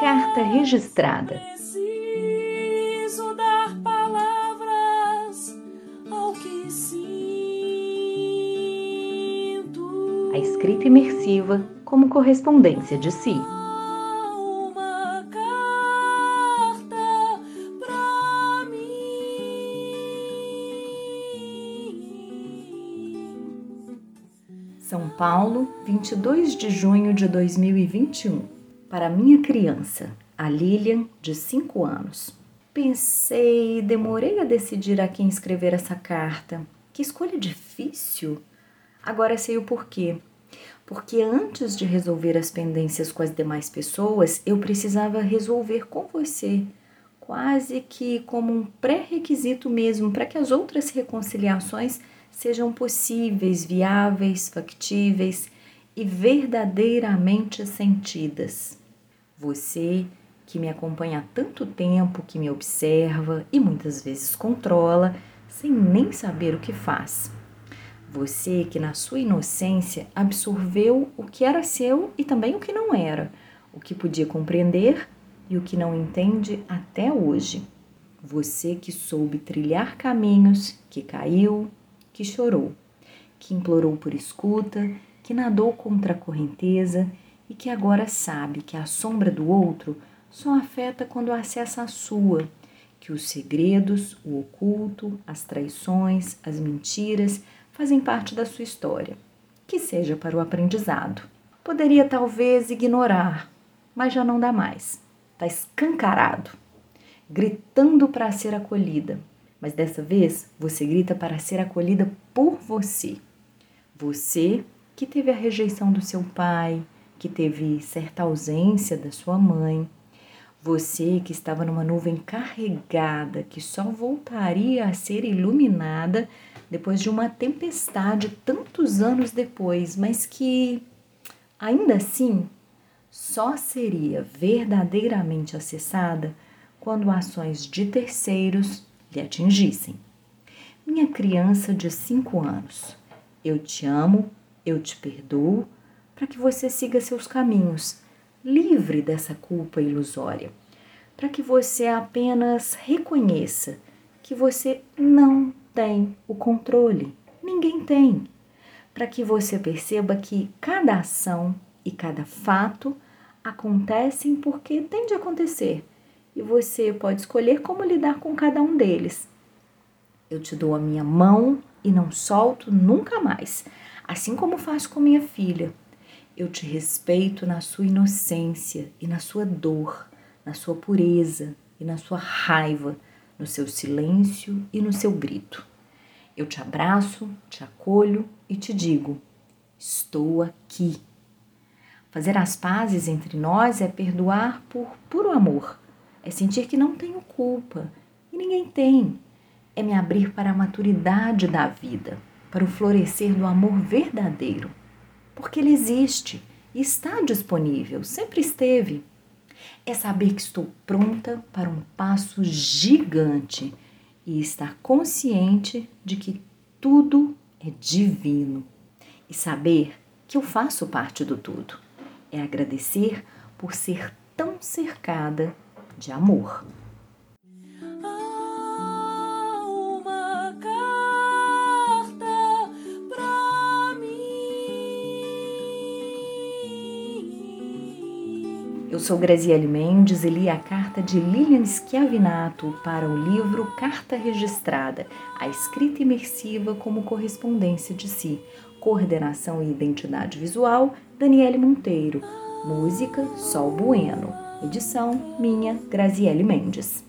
Carta registrada. Preciso dar palavras ao que sinto. A escrita imersiva como correspondência de si. São Paulo, 22 de junho de 2021. Para minha criança, a Lilian, de 5 anos. Pensei, demorei a decidir a quem escrever essa carta. Que escolha difícil! Agora sei o porquê. Porque antes de resolver as pendências com as demais pessoas, eu precisava resolver com você, quase que como um pré-requisito mesmo para que as outras reconciliações sejam possíveis, viáveis, factíveis e verdadeiramente sentidas. Você que me acompanha há tanto tempo, que me observa e muitas vezes controla, sem nem saber o que faz. Você que, na sua inocência, absorveu o que era seu e também o que não era, o que podia compreender e o que não entende até hoje. Você que soube trilhar caminhos, que caiu, que chorou, que implorou por escuta, que nadou contra a correnteza e que agora sabe que a sombra do outro só afeta quando acessa a sua, que os segredos, o oculto, as traições, as mentiras fazem parte da sua história, que seja para o aprendizado. Poderia talvez ignorar, mas já não dá mais. Está escancarado, gritando para ser acolhida. Mas dessa vez você grita para ser acolhida por você. Você que teve a rejeição do seu pai, que teve certa ausência da sua mãe, você que estava numa nuvem carregada que só voltaria a ser iluminada depois de uma tempestade tantos anos depois, mas que ainda assim só seria verdadeiramente acessada quando ações de terceiros lhe atingissem. Minha criança de cinco anos, eu te amo, eu te perdoo, para que você siga seus caminhos, livre dessa culpa ilusória, para que você apenas reconheça que você não tem o controle, ninguém tem, para que você perceba que cada ação e cada fato acontecem porque tem de acontecer e você pode escolher como lidar com cada um deles. Eu te dou a minha mão e não solto nunca mais, assim como faço com minha filha. Eu te respeito na sua inocência e na sua dor, na sua pureza e na sua raiva, no seu silêncio e no seu grito. Eu te abraço, te acolho e te digo: estou aqui. Fazer as pazes entre nós é perdoar por puro amor, é sentir que não tenho culpa e ninguém tem, é me abrir para a maturidade da vida, para o florescer do amor verdadeiro porque ele existe e está disponível, sempre esteve. É saber que estou pronta para um passo gigante e estar consciente de que tudo é divino. E saber que eu faço parte do tudo. É agradecer por ser tão cercada de amor. Eu sou Graziele Mendes e li a carta de Lilian Schiavinato para o livro Carta Registrada, a escrita imersiva como correspondência de si. Coordenação e identidade visual, Daniele Monteiro. Música, Sol Bueno. Edição, minha, Graziele Mendes.